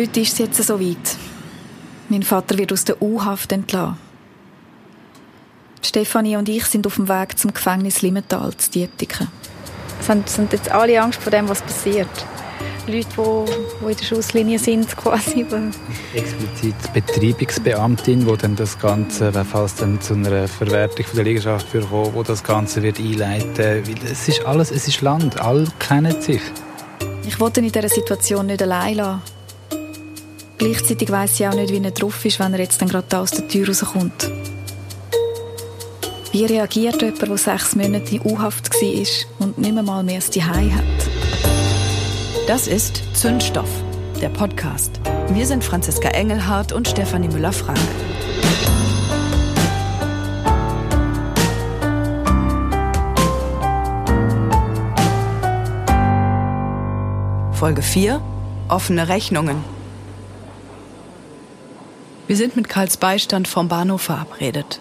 Heute ist es jetzt so weit. Mein Vater wird aus der U-Haft entlassen. Stefanie und ich sind auf dem Weg zum Gefängnis Limmental zu Dietiken. Sind, sind jetzt alle Angst vor dem, was passiert? Leute, die, die in der Schusslinie sind, quasi. Explizit Betreibungsbeamtin, die dann das Ganze, falls dann zu einer Verwertung von der Liegenschaft wird kommen, wo das Ganze wird einleiten. Weil es ist alles, es ist Land, alle kennen sich. Ich wollte in dieser Situation nicht allein lassen. Gleichzeitig weiss ich auch nicht, wie er drauf ist, wenn er jetzt dann gerade aus der Tür rauskommt. Wie reagiert jemand, der sechs Monate in U-Haft war und nicht mehr mal mehr das Zuhause hat? Das ist Zündstoff, der Podcast. Wir sind Franziska Engelhardt und Stefanie Müller-Frank. Folge 4 Offene Rechnungen. Wir sind mit Karls Beistand vom Bahnhof verabredet.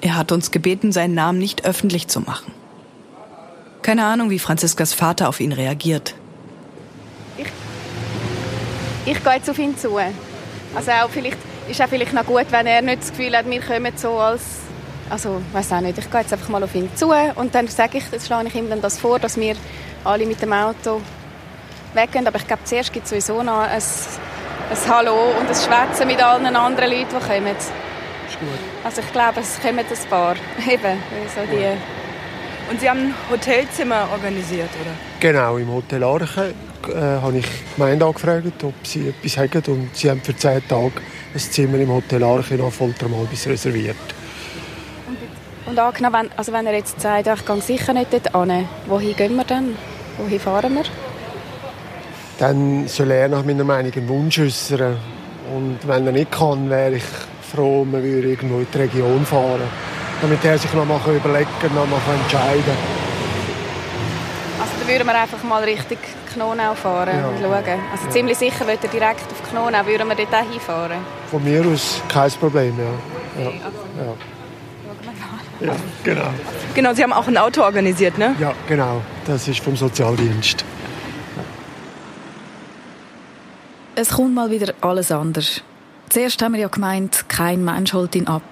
Er hat uns gebeten, seinen Namen nicht öffentlich zu machen. Keine Ahnung, wie Franziskas Vater auf ihn reagiert. Ich, ich gehe jetzt auf ihn zu. Also auch vielleicht, ist auch vielleicht noch gut, wenn er nicht das Gefühl hat, wir kommen so als... Also, weiß auch nicht. Ich gehe jetzt einfach mal auf ihn zu und dann sage ich, das schlage ich ihm dann das vor, dass wir alle mit dem Auto weggehen. Aber ich glaube, zuerst gibt es sowieso noch ein, ein Hallo und ein Schwätzen mit allen anderen Leuten, die kommen gut. Also ich glaube, es kommen ein paar. Eben, so die. Und Sie haben ein Hotelzimmer organisiert, oder? Genau, im Hotel Arche äh, habe ich die Gemeinde angefragt, ob sie etwas haben. Und sie haben für zehn Tage ein Zimmer im Hotel Arche nach Foltermalbis reserviert. Und, und angenommen, wenn, also wenn er jetzt sagt, ich gehe sicher nicht dort hin, wohin gehen wir dann? Wohin fahren wir? Dann soll er nach meiner Meinung einen Wunsch äußern. Und wenn er nicht kann, wäre ich froh, man würde irgendwo in die Region fahren, damit er sich noch mal überlegen kann, noch mal entscheiden Also dann würden wir einfach mal Richtung Knonau fahren ja. und schauen. Also ja. ziemlich sicher würde er direkt auf Knonau, würden wir dort auch hinfahren? Von mir aus kein Problem, ja. ja. ja. Ja, genau. Genau, Sie haben auch ein Auto organisiert, ne? Ja, genau. Das ist vom Sozialdienst. Es kommt mal wieder alles anders. Zuerst haben wir ja gemeint, kein Mensch holt ihn ab.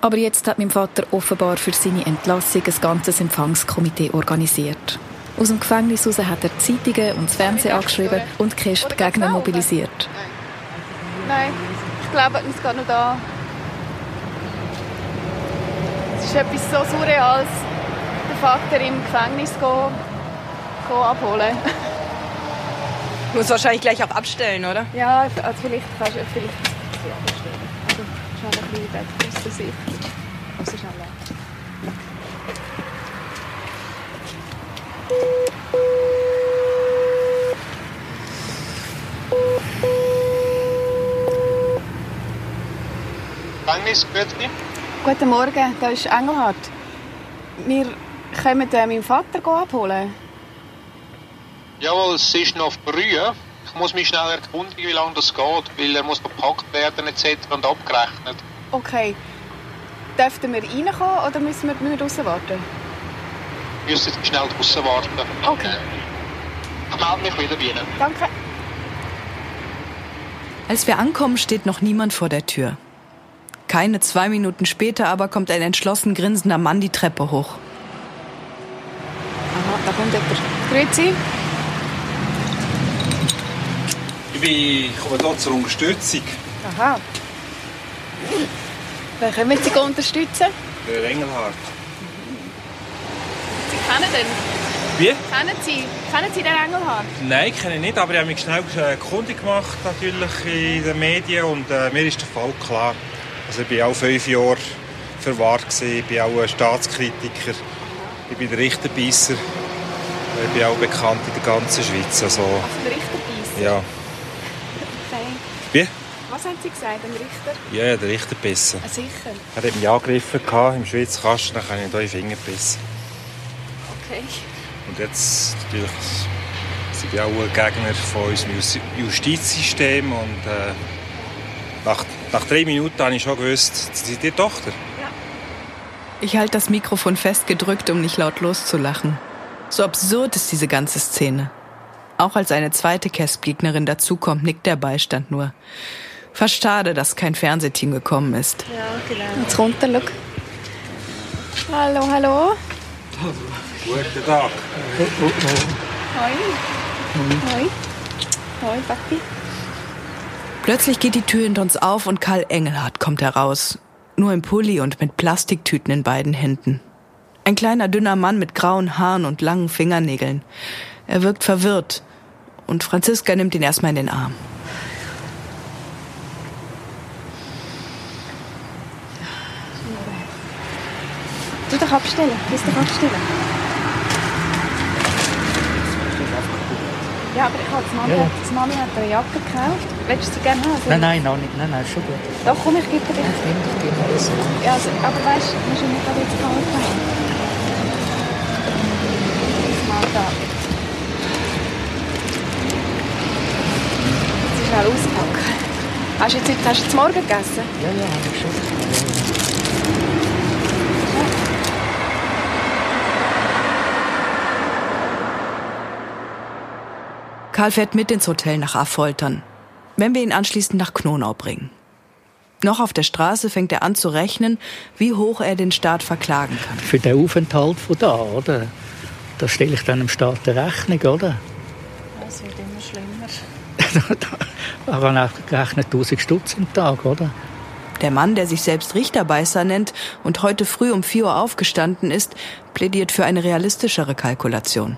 Aber jetzt hat mein Vater offenbar für seine Entlassung ein ganzes Empfangskomitee organisiert. Aus dem Gefängnis heraus hat er Zeitungen und das Fernsehen angeschrieben und KESP-Gegner mobilisiert. Nein, ich glaube, es geht noch da. Es ist etwas so Surreales, den Vater im Gefängnis gehen abholen. Muss wahrscheinlich gleich auch abstellen, oder? Ja, also vielleicht kannst du vielleicht bisschen abstellen. Also schnell ein bisschen weg aus der Sicht. Also schnell. Gefängnis, grüezi. Guten Morgen, da ist Engelhardt. Wir können äh, meinen Vater abholen. Jawohl, es ist noch früh. Ich muss mich schnell erkundigen, wie lange das geht, weil er muss verpackt werden etc. und abgerechnet. Okay. Dürften wir reinkommen oder müssen wir, müssen wir draußen warten? Wir müssen schnell draußen warten. Okay. Ich melde mich wieder bei Ihnen. Danke. Als wir ankommen, steht noch niemand vor der Tür. Keine zwei Minuten später aber kommt ein entschlossen grinsender Mann die Treppe hoch. Aha, da kommt jemand. Grüezi. Ich komme hier zur Unterstützung. Aha. Wer können Sie unterstützen? Der Engelhardt. Sie kennen den? Wie? Kennen Sie, kennen Sie den Engelhardt? Nein, kenne ich nicht, aber ich habe mich schnell kundig gemacht natürlich in den Medien und äh, mir ist der Fall klar. Also ich war auch fünf Jahre verwahrt, gewesen. ich bin auch ein Staatskritiker, ich bin der Richterbeißer, ich bin auch bekannt in der ganzen Schweiz. Also, der Richterbeißer? Ja. Was haben Sie gesagt, dem Richter? Ja, der Richter bissen. Ah, sicher? Er hat mich angegriffen im Schweizer Kasten, dann habe ich hier in Finger bissen. Okay. Und jetzt natürlich sind ich auch ein Gegner von unserem Justizsystem und äh, nach, nach drei Minuten habe ich schon gewusst, Sie sind die Tochter. Ja. Ich halte das Mikrofon festgedrückt, um nicht laut loszulachen. So absurd ist diese ganze Szene. Auch als eine zweite Kästgegnerin dazukommt, nickt der Beistand nur. Fast schade, dass kein Fernsehteam gekommen ist. Ja, genau. Jetzt runter, schau. Hallo, hallo. Guten Tag. Hoi. Hoi. Hoi, Papi. Plötzlich geht die Tür hinter uns auf und Karl Engelhardt kommt heraus. Nur im Pulli und mit Plastiktüten in beiden Händen. Ein kleiner, dünner Mann mit grauen Haaren und langen Fingernägeln. Er wirkt verwirrt. Und Franziska nimmt ihn erstmal in den Arm. Du doch abstellen. Lass dich abstellen. Ja, aber ich habe die Mami, Ja, hat- Mami hat eine Jacke gekauft. Willst du sie gerne haben? Nein, nein, noch nicht. Nein, nein, schon gut. Doch, komm, ich gebe dir. Ich nehme dich gerne alles. Ja, also, aber weißt du, musst du nicht gerade jetzt kalt haben. Das mal da. Jetzt ist schnell auspacken. Hast du jetzt, heute- hast du jetzt Morgen gegessen? Ja, ja, habe ich schon. Karl fährt mit ins Hotel nach Affoltern, wenn wir ihn anschließend nach Knonau bringen. Noch auf der Straße fängt er an zu rechnen, wie hoch er den Staat verklagen kann. Für den Aufenthalt von da, oder? Da stelle ich dann dem Staat eine Rechnung, oder? Es wird immer schlimmer. da haben auch gerechnet 1000 Stutz im Tag, oder? Der Mann, der sich selbst Richterbeißer nennt und heute früh um 4 Uhr aufgestanden ist, plädiert für eine realistischere Kalkulation.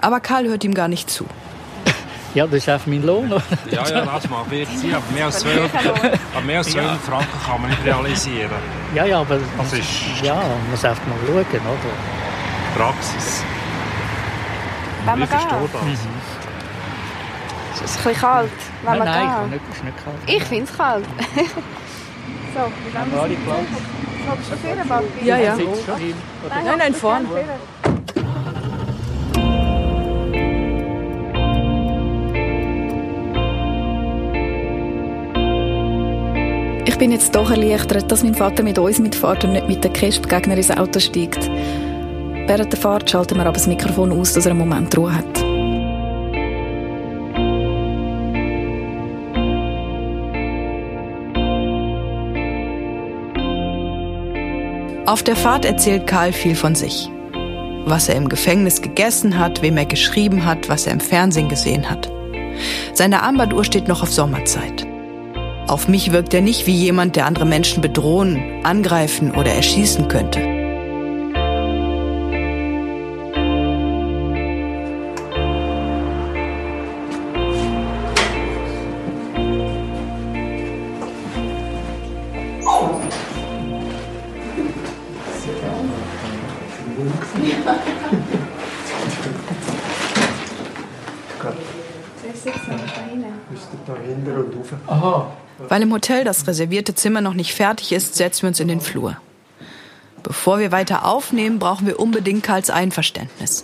Aber Karl hört ihm gar nicht zu. Ja, das ist einfach mein Lohn, oder? Ja, ja, das mag wirklich sein, aber mehr als 12, aber mehr als 12 Franken kann man nicht realisieren. Ja, ja, aber Das ist ja, man muss einfach mal schauen, oder? Praxis. Wollen wir Ich verstehe gehen? das. Es ist ein bisschen kalt. Wollen wir nein, nein, gehen? nicht, ist nicht kalt. Ich finde es kalt. so, wie wollen wir Alle es Platz. Kommst du für Papi? Ja, ja. Sitzt schon hin, oder? Nein, nein, vorn. Ich bin jetzt doch erleichtert, dass mein Vater mit uns mitfährt und nicht mit der Kästgegner ins Auto steigt. Während der Fahrt schalten wir aber das Mikrofon aus, dass er einen Moment Ruhe hat. Auf der Fahrt erzählt Karl viel von sich. Was er im Gefängnis gegessen hat, wem er geschrieben hat, was er im Fernsehen gesehen hat. Seine Armbanduhr steht noch auf Sommerzeit. Auf mich wirkt er nicht wie jemand, der andere Menschen bedrohen, angreifen oder erschießen könnte. Müsste da hinten und rauf. Weil im Hotel das reservierte Zimmer noch nicht fertig ist, setzen wir uns in den Flur. Bevor wir weiter aufnehmen, brauchen wir unbedingt Karls Einverständnis.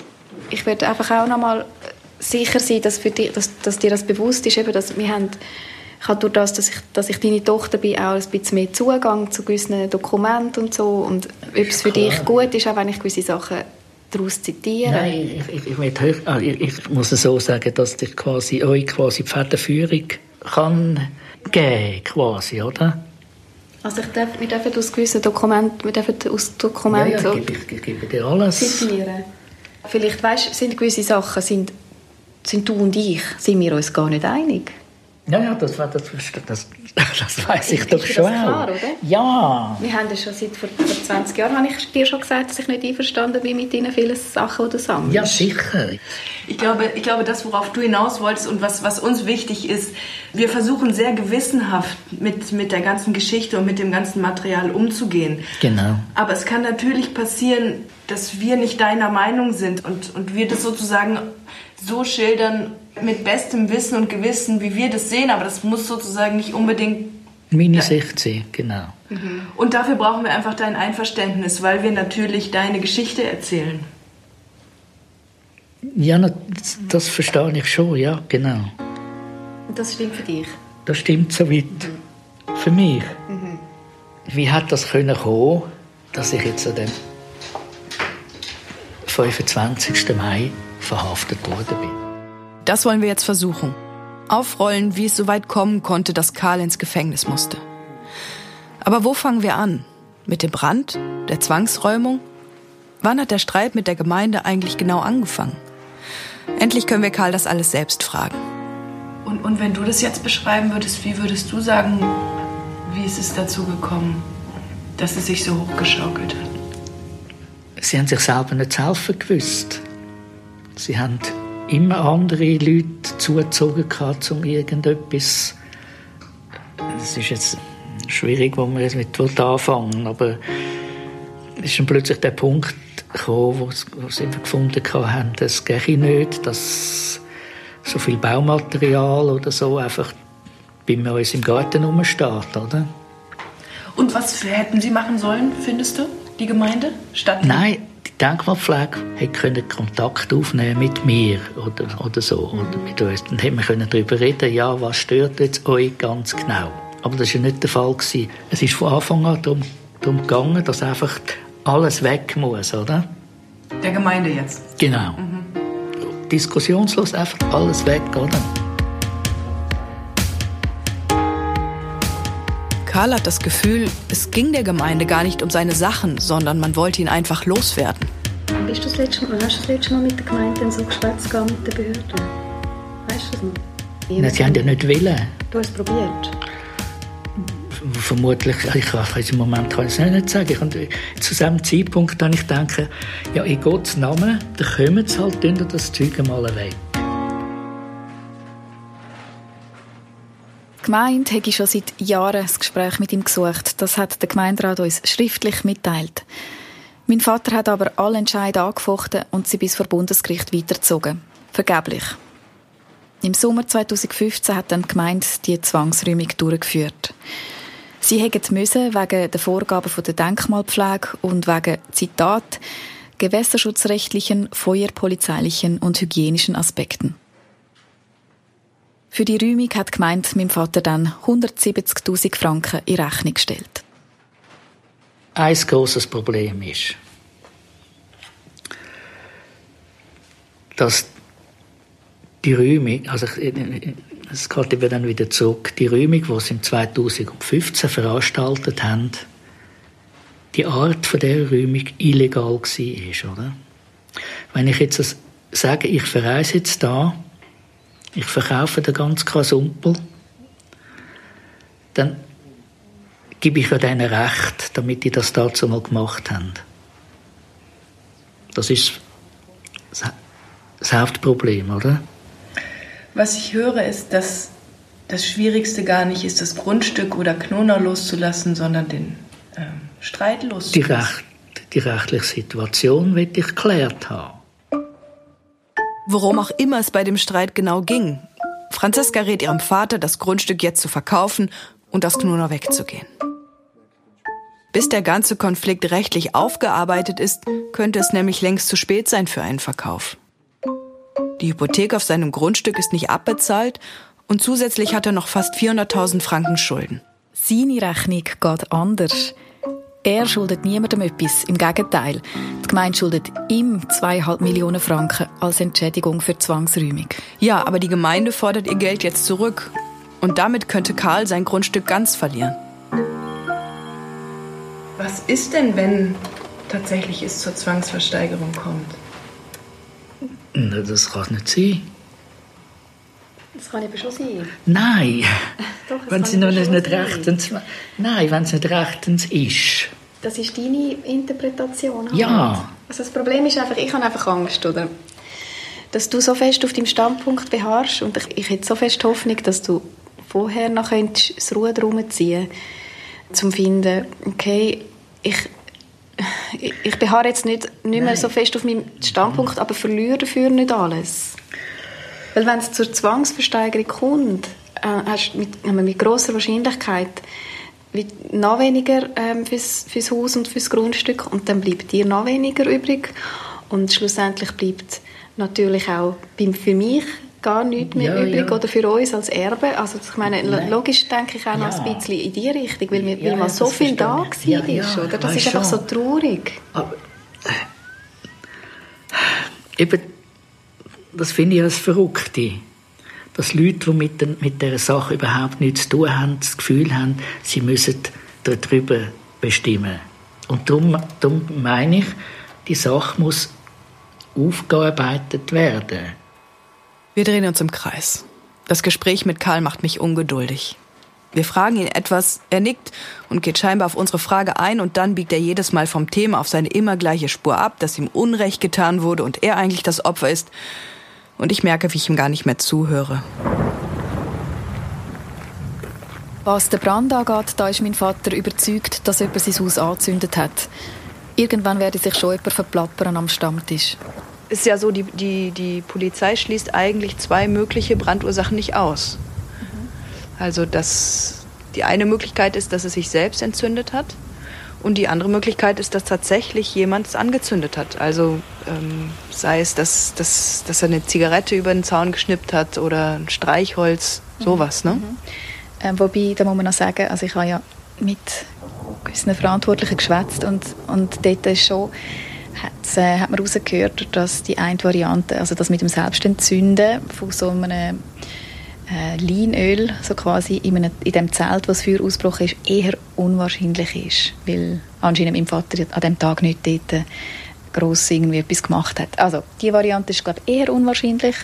Ich werde einfach auch noch mal sicher sein, dass, für dich, dass, dass dir das bewusst ist, eben, dass wir haben, ich habe durch das, dass ich, dass ich deine Tochter bin, auch ein bisschen mehr Zugang zu gewissen Dokumenten und so und ob es für dich gut ist, auch wenn ich gewisse Sachen daraus zitiere. Nein, ich, ich, ich, hören- ah, ich, ich muss so sagen, dass ich quasi euch quasi die Federführung kann geben, quasi, oder? Also ich darf, wir dürfen aus gewissen Dokumenten, wir dürfen aus Dokumenten ja, ja, ich, ich, ich gebe dir alles. zitieren. Vielleicht, weißt, sind gewisse Sachen, sind, sind du und ich, sind wir uns gar nicht einig. Ja, ja, das, das, das, das, das weiß ich Ist doch schon. das klar, oder? Ja. Wir haben das schon seit vor, vor 20 Jahren, habe ich dir schon gesagt, dass ich nicht einverstanden bin mit deinen vielen Sachen, die du sammelst. Ja, sicher. Ich glaube, ich glaube, das, worauf du hinaus wolltest und was, was uns wichtig ist, wir versuchen sehr gewissenhaft mit, mit der ganzen Geschichte und mit dem ganzen Material umzugehen. Genau. Aber es kann natürlich passieren, dass wir nicht deiner Meinung sind und, und wir das sozusagen so schildern mit bestem Wissen und Gewissen, wie wir das sehen. Aber das muss sozusagen nicht unbedingt. Meine Sicht sehen, genau. Und dafür brauchen wir einfach dein Einverständnis, weil wir natürlich deine Geschichte erzählen. Ja, das, das verstehe ich schon, ja, genau. Und das stimmt für dich. Das stimmt soweit für mich. Wie hat das können kommen, dass ich jetzt an dem 25. Mai verhaftet worden bin? Das wollen wir jetzt versuchen. Aufrollen, wie es so weit kommen konnte, dass Karl ins Gefängnis musste. Aber wo fangen wir an? Mit dem Brand? Der Zwangsräumung? Wann hat der Streit mit der Gemeinde eigentlich genau angefangen? Endlich können wir Karl das alles selbst fragen. Und, und wenn du das jetzt beschreiben würdest, wie würdest du sagen, wie ist es dazu gekommen, dass es sich so hochgeschaukelt hat? Sie haben sich selber nicht zu helfen gewusst. Sie haben immer andere Leute zugezogen, um irgendetwas. Das ist jetzt schwierig, wo man jetzt mit anfangen aber es ist dann plötzlich der Punkt gekommen, wo, sie gefunden haben, das gehe nicht, dass so viel Baumaterial oder so einfach bei uns im Garten rumsteht, oder? Und was hätten Sie machen sollen, findest du, die Gemeinde? Statt Nein, die Denkmalpflege hätte Kontakt aufnehmen mit mir oder, oder so, oder mit uns. Dann hätten wir darüber reden ja, was stört jetzt euch ganz genau. Aber das war ja nicht der Fall. Gewesen. Es ist von Anfang an darum, darum gegangen, dass einfach alles weg muss, oder? Der Gemeinde jetzt? Genau. Mhm. Diskussionslos einfach alles weg, oder? Karl hat das Gefühl, es ging der Gemeinde gar nicht um seine Sachen, sondern man wollte ihn einfach loswerden. Bist du das letzte Mal, hast du das letzte Mal mit der Gemeinde so geschwätzt mit den Behörden? Weißt du das noch? Nein, sie haben ja nicht wollen. Du hast es probiert? vermutlich, ich kann es im Moment kann ich es nicht sagen. Und zu diesem Zeitpunkt dann ich denke, ja, in Gottes Namen, dann kommen sie halt, tun das Zeug mal weg. Die Gemeinde hätte schon seit Jahren das Gespräch mit ihm gesucht. Das hat der Gemeinderat uns schriftlich mitteilt. Mein Vater hat aber alle Entscheidungen angefochten und sie bis vor Bundesgericht weitergezogen. Vergeblich. Im Sommer 2015 hat dann die Gemeinde die Zwangsräumung durchgeführt. Sie hätten müssen wegen der Vorgaben der Denkmalpflege und wegen, Zitat, gewässerschutzrechtlichen, feuerpolizeilichen und hygienischen Aspekten. Für die Räumung hat die Gemeinde meinem Vater dann 170.000 Franken in Rechnung gestellt. Ein großes Problem ist, dass die Räumung, also es geht eben dann wieder zurück, die Räumung, die sie im 2015 veranstaltet haben, die Art von der Räumung illegal war, oder? Wenn ich jetzt sage, ich verreise jetzt da, ich verkaufe den ganzen Kasumpel, dann gebe ich ja denen Recht, damit die das dazu mal gemacht haben. Das ist das Hauptproblem, oder? Was ich höre, ist, dass das Schwierigste gar nicht ist, das Grundstück oder Knoner loszulassen, sondern den ähm, Streit loszulassen. Die, Recht, die rechtliche Situation wird ich geklärt haben. Worum auch immer es bei dem Streit genau ging. Franziska rät ihrem Vater, das Grundstück jetzt zu verkaufen und aus Knoner wegzugehen. Bis der ganze Konflikt rechtlich aufgearbeitet ist, könnte es nämlich längst zu spät sein für einen Verkauf. Die Hypothek auf seinem Grundstück ist nicht abbezahlt und zusätzlich hat er noch fast 400.000 Franken Schulden. Seine Rechnung geht anders. Er schuldet niemandem etwas. Im Gegenteil. Die Gemeinde schuldet ihm zweieinhalb Millionen Franken als Entschädigung für Zwangsräumung. Ja, aber die Gemeinde fordert ihr Geld jetzt zurück. Und damit könnte Karl sein Grundstück ganz verlieren. Was ist denn, wenn tatsächlich es zur Zwangsversteigerung kommt? Das kann nicht sein. Das kann eben schon sein. Nein. Doch, wenn sie noch nicht, nicht rechtens. Nein, wenn es nicht rechtens ist. Das ist deine Interpretation. Halt. Ja. Also das Problem ist einfach, ich habe einfach Angst, oder? Dass du so fest auf deinem Standpunkt beharrst und ich, ich hätte so fest Hoffnung, dass du vorher noch das Ruder rumziehen um zu finden, okay, ich ich beharre jetzt nicht, nicht mehr so fest auf meinem Standpunkt, aber verliere dafür nicht alles. Weil wenn es zur Zwangsversteigerung kommt, äh, hast du mit, mit großer Wahrscheinlichkeit noch weniger ähm, fürs, fürs Haus und fürs Grundstück und dann bleibt dir noch weniger übrig und schlussendlich bleibt natürlich auch für mich gar nichts mehr ja, übrig ja. oder für uns als Erbe. Also ich meine, Nein. logisch denke ich auch noch ja. ein bisschen in die Richtung, weil, weil ja, mal so viel da war, ist, oder? Das ist einfach schon. so traurig. Aber, äh, eben, Das finde ich als Verrückte. Dass Leute, die mit, den, mit dieser Sache überhaupt nichts zu tun haben, das Gefühl haben, sie müssen darüber bestimmen. Und darum, darum meine ich, die Sache muss aufgearbeitet werden. Wir drehen uns im Kreis. Das Gespräch mit Karl macht mich ungeduldig. Wir fragen ihn etwas, er nickt und geht scheinbar auf unsere Frage ein und dann biegt er jedes Mal vom Thema auf seine immer gleiche Spur ab, dass ihm Unrecht getan wurde und er eigentlich das Opfer ist. Und ich merke, wie ich ihm gar nicht mehr zuhöre. Was den Brand angeht, da ist mein Vater überzeugt, dass jemand sein Haus angezündet hat. Irgendwann werde sich schon jemand verplappern am Stammtisch. Es ist ja so, die, die, die Polizei schließt eigentlich zwei mögliche Brandursachen nicht aus. Also dass die eine Möglichkeit ist, dass es sich selbst entzündet hat. Und die andere Möglichkeit ist, dass tatsächlich jemand es angezündet hat. Also ähm, sei es, dass, dass, dass er eine Zigarette über den Zaun geschnippt hat oder ein Streichholz, sowas. Ne? Mhm. Äh, wobei, da muss man noch sagen, also ich habe ja mit gewissen Verantwortlichen geschwätzt und, und dort ist schon, hat, äh, hat man herausgehört, dass die eine Variante, also das mit dem Selbstentzünden von so einem äh, Leinöl so quasi in, einem, in dem Zelt, wo das Feuer ausgebrochen ist, eher unwahrscheinlich ist, weil anscheinend mein Vater an dem Tag nicht dort äh, gross irgendwie etwas gemacht hat. Also die Variante ist glaube eher unwahrscheinlich.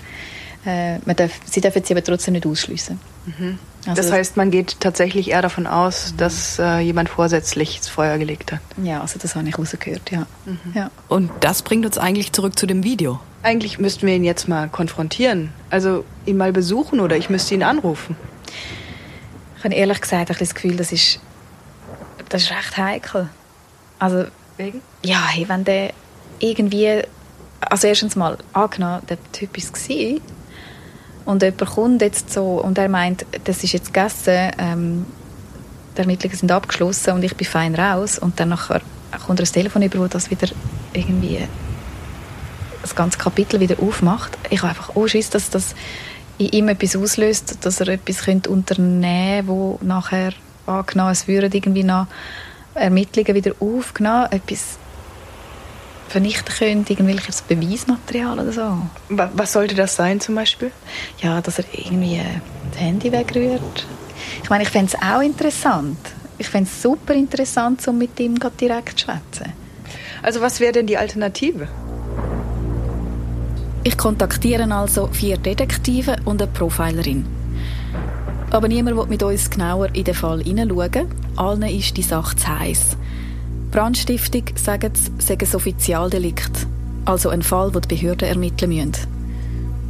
Äh, man darf, sie dürfen sie aber trotzdem nicht ausschließen. Mhm. Also, das heißt, man geht tatsächlich eher davon aus, mhm. dass äh, jemand vorsätzlich ins Feuer gelegt hat. Ja, also das habe ich rausgehört, ja. Mhm. ja. Und das bringt uns eigentlich zurück zu dem Video. Eigentlich müssten wir ihn jetzt mal konfrontieren. Also ihn mal besuchen oder ich müsste ihn anrufen. Ich habe ehrlich gesagt ein das Gefühl, das ist, das ist recht heikel. Also, Wegen? Ja, hey, wenn der irgendwie... Also erstens mal, angenommen, der Typ war und jemand kommt jetzt so und er meint, das ist jetzt gegessen, ähm, die Ermittlungen sind abgeschlossen und ich bin fein raus und dann nachher kommt er ein Telefon über, das das wieder irgendwie das ganze Kapitel wieder aufmacht. Ich habe einfach auch Schiss, dass das in ihm etwas auslöst, dass er etwas könnte unternehmen könnte, wo nachher angenommen, es würden irgendwie noch Ermittlungen wieder aufgenommen, etwas vernichten können, irgendwelches Beweismaterial oder so. Was sollte das sein zum Beispiel? Ja, dass er irgendwie das Handy wegrührt. Ich meine, ich fände es auch interessant. Ich fände es super interessant, um mit ihm direkt zu schwätzen. Also was wäre denn die Alternative? Ich kontaktiere also vier Detektive und eine Profilerin. Aber niemand will mit uns genauer in den Fall hineinschauen. Allen ist die Sache zu heiß. Brandstiftung, sagen sie, sei ein Offizialdelikt, also ein Fall, den die Behörden ermitteln müssen.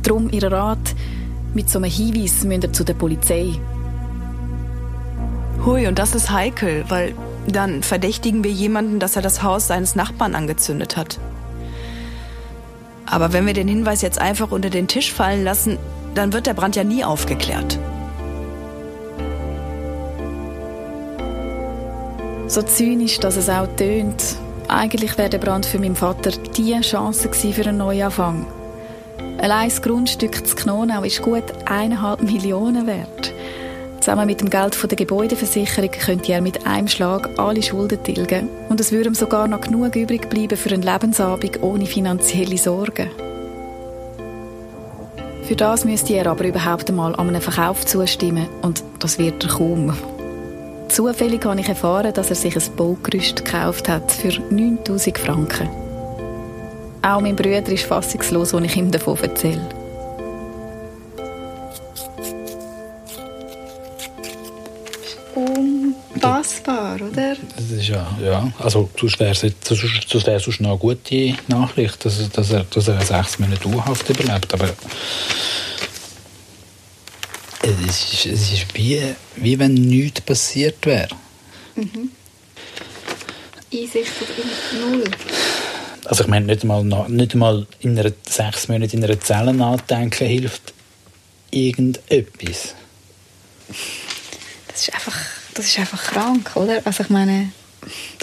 Darum ihr Rat, mit so einem Hinweis müsst ihr zu der Polizei. Hui, und das ist heikel, weil dann verdächtigen wir jemanden, dass er das Haus seines Nachbarn angezündet hat. Aber wenn wir den Hinweis jetzt einfach unter den Tisch fallen lassen, dann wird der Brand ja nie aufgeklärt. So zynisch, dass es auch tönt. Eigentlich wäre der Brand für meinen Vater die Chance für einen Neuanfang. Allein das Grundstück zu Knonau ist gut eineinhalb Millionen wert. Zusammen mit dem Geld von der Gebäudeversicherung könnte er mit einem Schlag alle Schulden tilgen. Und es würde ihm sogar noch genug übrig bleiben für einen Lebensabend ohne finanzielle Sorgen. Für das müsste er aber überhaupt einmal an einem Verkauf zustimmen. Und das wird er kaum. Zufällig habe ich erfahren, dass er sich ein Baugerüst gekauft hat für 9000 Franken. Auch mein Bruder ist fassungslos, als ich ihm davon erzähle. Unfassbar, oder? Das ist ja, ja. Also, sonst wäre es sonst noch eine gute Nachricht, dass, dass, er, dass er sechs Monate U-Haft überlebt. Aber es ist, es ist wie, wie wenn nichts passiert wäre. Mhm. Einsicht oder null. Also ich meine, nicht einmal, nicht einmal in einer, sechs Monate in einer Zelle nachdenken hilft irgendetwas. Das ist einfach, das ist einfach krank, oder? Also ich meine,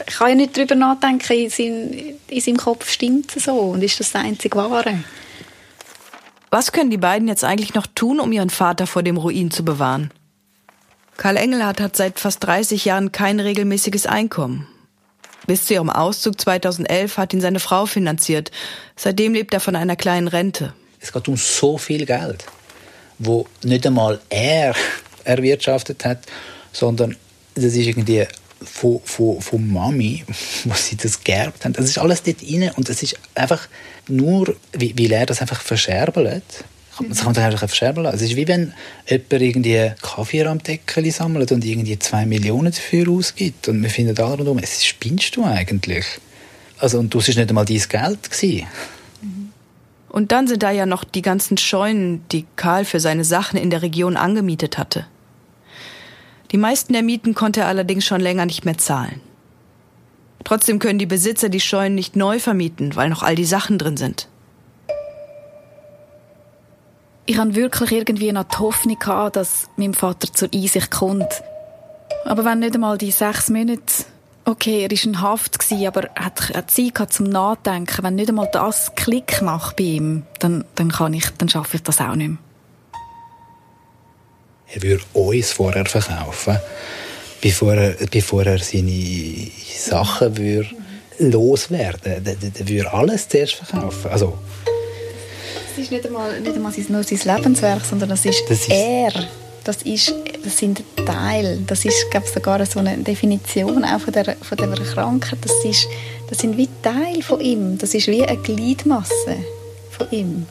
ich kann ja nicht darüber nachdenken, in, sein, in seinem Kopf stimmt es so und ist das das einzige Wahre. Was können die beiden jetzt eigentlich noch tun, um ihren Vater vor dem Ruin zu bewahren? Karl Engelhardt hat seit fast 30 Jahren kein regelmäßiges Einkommen. Bis zu ihrem Auszug 2011 hat ihn seine Frau finanziert. Seitdem lebt er von einer kleinen Rente. Es geht um so viel Geld, wo nicht einmal er erwirtschaftet hat, sondern das ist irgendwie von, von, von Mami, wo sie das geerbt haben. Das ist alles dort rein und es ist einfach nur, wie, wie er das einfach verscherbelt. Das kann man einfach verscherbeln. Es ist wie wenn jemand irgendwie Kaffee am Deckel sammelt und irgendwie zwei Millionen dafür ausgibt und wir finden alle rundum, es spinnst du eigentlich? Also, und das war nicht einmal dein Geld. Gewesen. Und dann sind da ja noch die ganzen Scheunen, die Karl für seine Sachen in der Region angemietet hatte. Die meisten der Mieten konnte er allerdings schon länger nicht mehr zahlen. Trotzdem können die Besitzer die Scheunen nicht neu vermieten, weil noch all die Sachen drin sind. Ich hatte wirklich irgendwie noch die Hoffnung, dass mein Vater zur Einsicht kommt. Aber wenn nicht einmal die sechs Monate Okay, er war in Haft, aber er hat Zeit zum Nachdenken. Wenn nicht einmal das Klick macht bei ihm, dann, dann, kann ich, dann schaffe ich das auch nicht mehr. Er würde uns vorher verkaufen, bevor er, bevor er seine Sachen würde loswerden würde. Er würde alles zuerst verkaufen. Also, das ist nicht einmal, nicht einmal nur sein Lebenswerk, sondern das ist, das ist er das, ist, das sind Teile, das ist glaube ich, sogar so eine Definition auch von der, von der Krankheit, das, ist, das sind wie Teile von ihm, das ist wie eine Gliedmasse von ihm.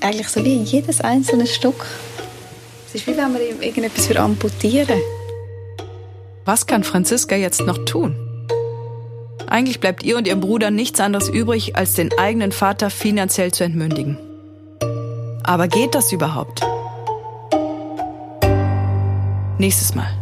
Eigentlich so wie jedes einzelne Stück. Es ist wie wenn man ihm irgendetwas amputieren Was kann Franziska jetzt noch tun? Eigentlich bleibt ihr und ihrem Bruder nichts anderes übrig, als den eigenen Vater finanziell zu entmündigen. Aber geht das überhaupt? Nächstes Mal.